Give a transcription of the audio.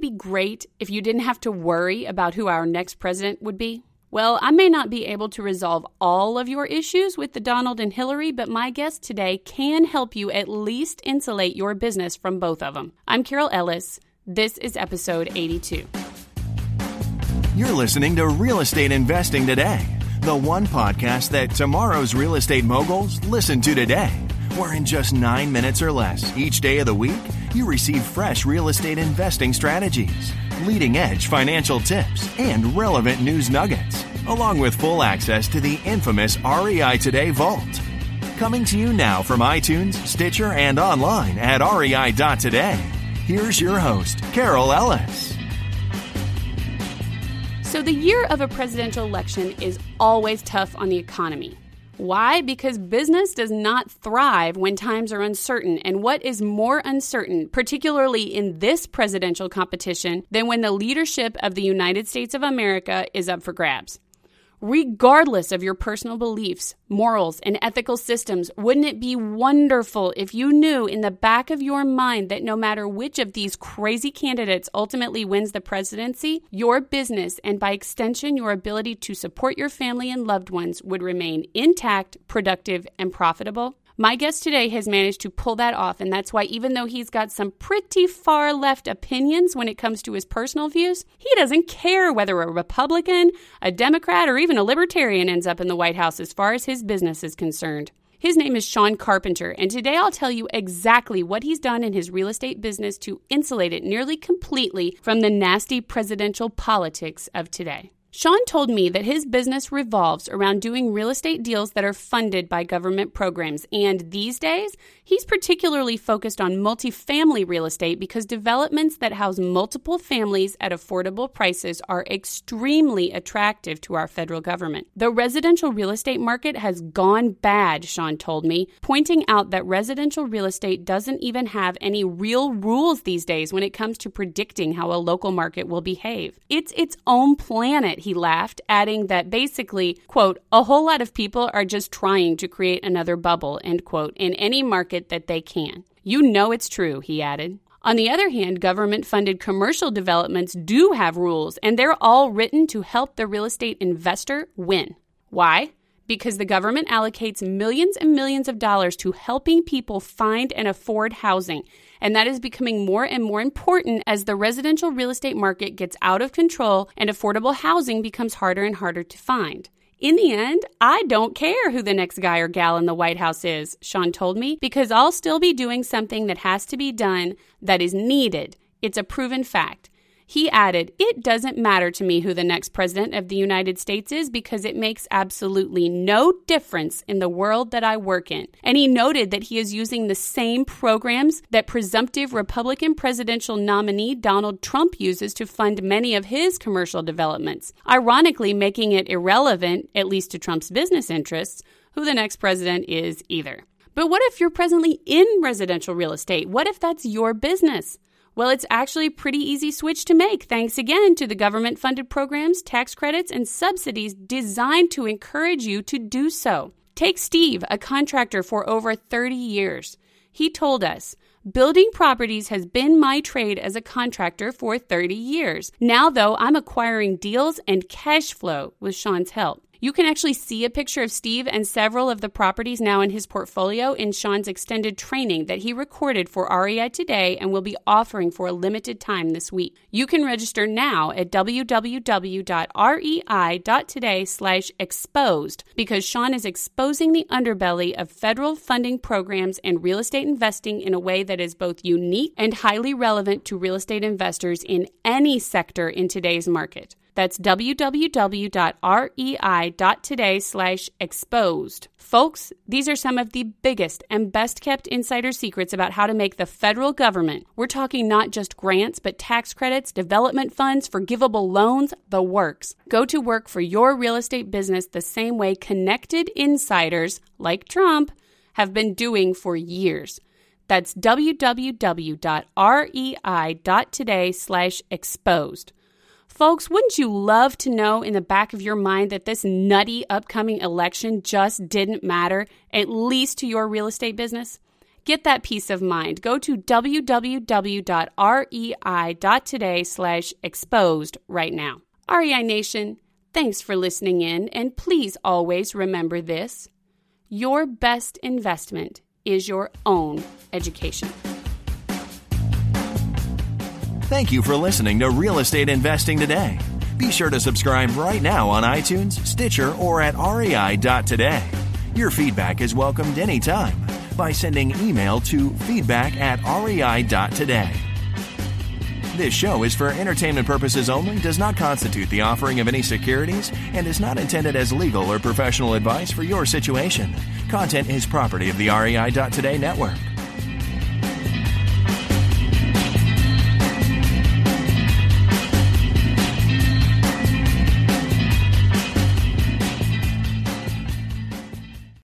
be great if you didn't have to worry about who our next president would be? Well, I may not be able to resolve all of your issues with the Donald and Hillary, but my guest today can help you at least insulate your business from both of them. I'm Carol Ellis. This is episode 82. You're listening to Real Estate Investing Today, the one podcast that tomorrow's real estate moguls listen to today, where in just nine minutes or less each day of the week, you receive fresh real estate investing strategies, leading edge financial tips, and relevant news nuggets, along with full access to the infamous REI Today Vault. Coming to you now from iTunes, Stitcher, and online at rei.today. Here's your host, Carol Ellis. So, the year of a presidential election is always tough on the economy. Why? Because business does not thrive when times are uncertain. And what is more uncertain, particularly in this presidential competition, than when the leadership of the United States of America is up for grabs? Regardless of your personal beliefs, morals, and ethical systems, wouldn't it be wonderful if you knew in the back of your mind that no matter which of these crazy candidates ultimately wins the presidency, your business and by extension your ability to support your family and loved ones would remain intact, productive, and profitable? My guest today has managed to pull that off, and that's why, even though he's got some pretty far left opinions when it comes to his personal views, he doesn't care whether a Republican, a Democrat, or even a Libertarian ends up in the White House as far as his business is concerned. His name is Sean Carpenter, and today I'll tell you exactly what he's done in his real estate business to insulate it nearly completely from the nasty presidential politics of today. Sean told me that his business revolves around doing real estate deals that are funded by government programs. And these days, he's particularly focused on multifamily real estate because developments that house multiple families at affordable prices are extremely attractive to our federal government. The residential real estate market has gone bad, Sean told me, pointing out that residential real estate doesn't even have any real rules these days when it comes to predicting how a local market will behave. It's its own planet he laughed, adding that basically, quote, a whole lot of people are just trying to create another bubble, end quote, in any market that they can. You know it's true, he added. On the other hand, government funded commercial developments do have rules, and they're all written to help the real estate investor win. Why? Because the government allocates millions and millions of dollars to helping people find and afford housing and that is becoming more and more important as the residential real estate market gets out of control and affordable housing becomes harder and harder to find. In the end, I don't care who the next guy or gal in the White House is, Sean told me, because I'll still be doing something that has to be done that is needed. It's a proven fact. He added, It doesn't matter to me who the next president of the United States is because it makes absolutely no difference in the world that I work in. And he noted that he is using the same programs that presumptive Republican presidential nominee Donald Trump uses to fund many of his commercial developments, ironically making it irrelevant, at least to Trump's business interests, who the next president is either. But what if you're presently in residential real estate? What if that's your business? Well, it's actually a pretty easy switch to make, thanks again to the government funded programs, tax credits, and subsidies designed to encourage you to do so. Take Steve, a contractor for over 30 years. He told us, Building properties has been my trade as a contractor for 30 years. Now, though, I'm acquiring deals and cash flow with Sean's help. You can actually see a picture of Steve and several of the properties now in his portfolio in Sean's extended training that he recorded for REI today and will be offering for a limited time this week. You can register now at www.rei.today slash exposed because Sean is exposing the underbelly of federal funding programs and real estate investing in a way that is both unique and highly relevant to real estate investors in any sector in today's market. That's www.rei.today slash exposed. Folks, these are some of the biggest and best kept insider secrets about how to make the federal government, we're talking not just grants, but tax credits, development funds, forgivable loans, the works. Go to work for your real estate business the same way connected insiders, like Trump, have been doing for years. That's www.rei.today slash exposed. Folks, wouldn't you love to know in the back of your mind that this nutty upcoming election just didn't matter, at least to your real estate business? Get that peace of mind. Go to www.rei.today slash exposed right now. REI Nation, thanks for listening in, and please always remember this. Your best investment is your own education. Thank you for listening to Real Estate Investing Today. Be sure to subscribe right now on iTunes, Stitcher, or at rei.today. Your feedback is welcomed anytime by sending email to feedback at rei.today. This show is for entertainment purposes only, does not constitute the offering of any securities, and is not intended as legal or professional advice for your situation. Content is property of the REI.today network.